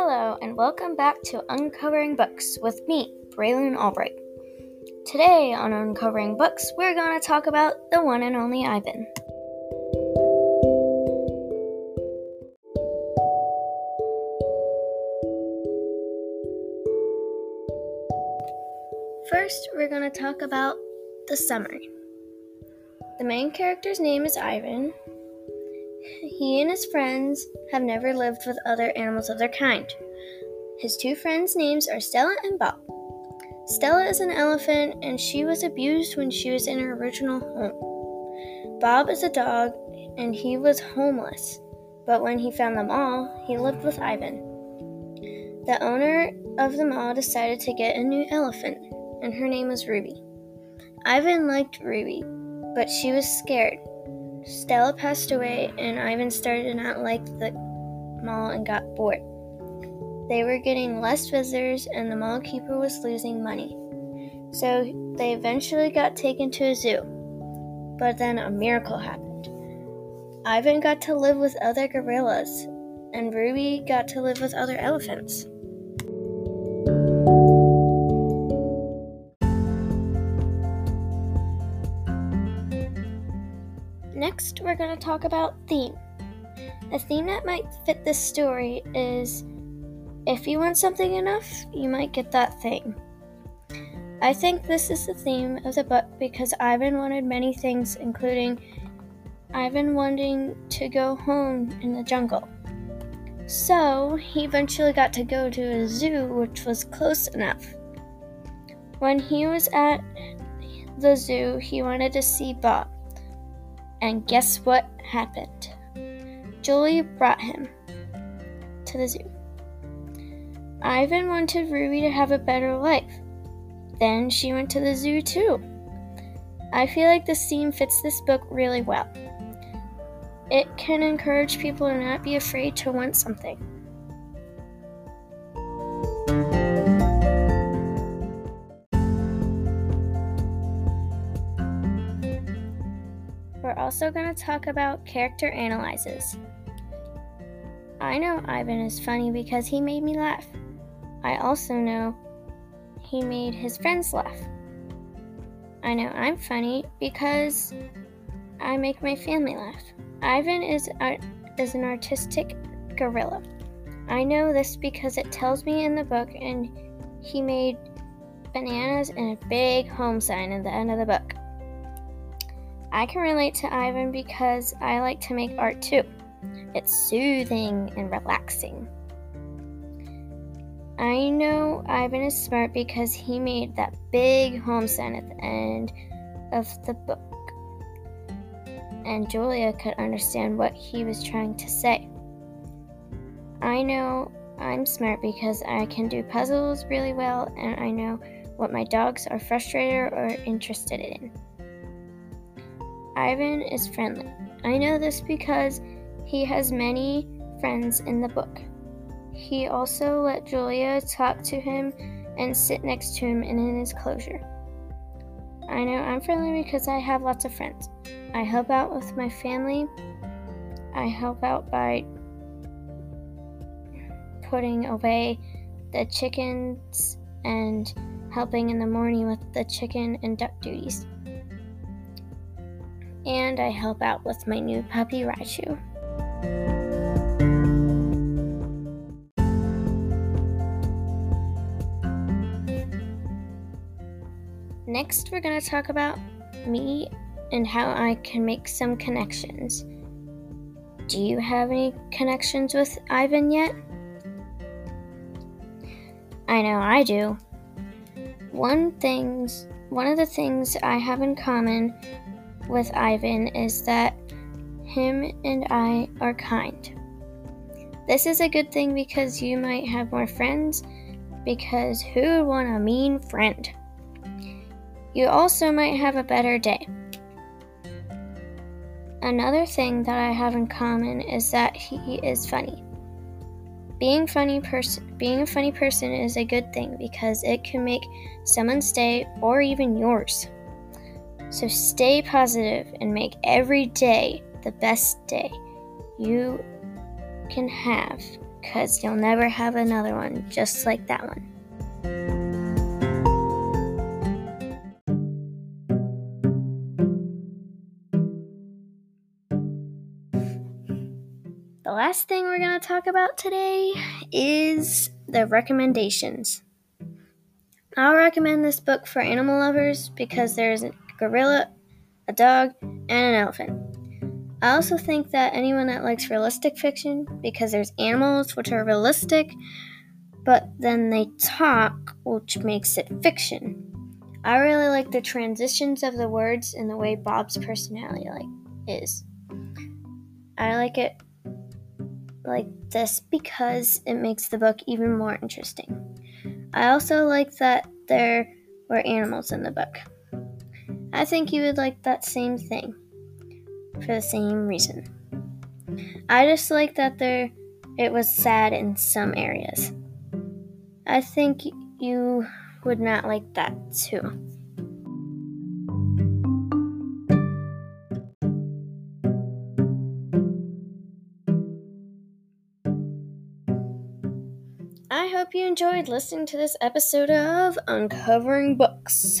Hello, and welcome back to Uncovering Books with me, Braylon Albright. Today on Uncovering Books, we're going to talk about the one and only Ivan. First, we're going to talk about the summary. The main character's name is Ivan. He and his friends have never lived with other animals of their kind. His two friends' names are Stella and Bob. Stella is an elephant and she was abused when she was in her original home. Bob is a dog and he was homeless, but when he found them all, he lived with Ivan. The owner of them all decided to get a new elephant, and her name was Ruby. Ivan liked Ruby, but she was scared. Stella passed away, and Ivan started to not like the mall and got bored. They were getting less visitors, and the mall keeper was losing money. So they eventually got taken to a zoo. But then a miracle happened. Ivan got to live with other gorillas, and Ruby got to live with other elephants. Next, we're going to talk about theme. A theme that might fit this story is if you want something enough, you might get that thing. I think this is the theme of the book because Ivan wanted many things, including Ivan wanting to go home in the jungle. So, he eventually got to go to a zoo which was close enough. When he was at the zoo, he wanted to see Bob. And guess what happened? Julie brought him to the zoo. Ivan wanted Ruby to have a better life. Then she went to the zoo too. I feel like this scene fits this book really well. It can encourage people to not be afraid to want something. We're also going to talk about character analyzes. I know Ivan is funny because he made me laugh. I also know he made his friends laugh. I know I'm funny because I make my family laugh. Ivan is, art- is an artistic gorilla. I know this because it tells me in the book, and he made bananas and a big home sign at the end of the book. I can relate to Ivan because I like to make art too. It's soothing and relaxing. I know Ivan is smart because he made that big home sign at the end of the book. And Julia could understand what he was trying to say. I know I'm smart because I can do puzzles really well and I know what my dogs are frustrated or interested in. Ivan is friendly. I know this because he has many friends in the book. He also let Julia talk to him and sit next to him in his closure. I know I'm friendly because I have lots of friends. I help out with my family. I help out by putting away the chickens and helping in the morning with the chicken and duck duties and I help out with my new puppy Raichu. Next, we're going to talk about me and how I can make some connections. Do you have any connections with Ivan yet? I know I do. One things one of the things I have in common with Ivan is that him and I are kind. This is a good thing because you might have more friends, because who would want a mean friend? You also might have a better day. Another thing that I have in common is that he is funny. Being funny person being a funny person is a good thing because it can make someone's day or even yours. So stay positive and make every day the best day you can have because you'll never have another one just like that one. The last thing we're going to talk about today is the recommendations. I'll recommend this book for animal lovers because there's a gorilla, a dog, and an elephant. I also think that anyone that likes realistic fiction, because there's animals which are realistic, but then they talk, which makes it fiction. I really like the transitions of the words and the way Bob's personality like is. I like it like this because it makes the book even more interesting. I also like that there were animals in the book. I think you would like that same thing for the same reason. I just like that there it was sad in some areas. I think you would not like that too. I hope you enjoyed listening to this episode of Uncovering Books.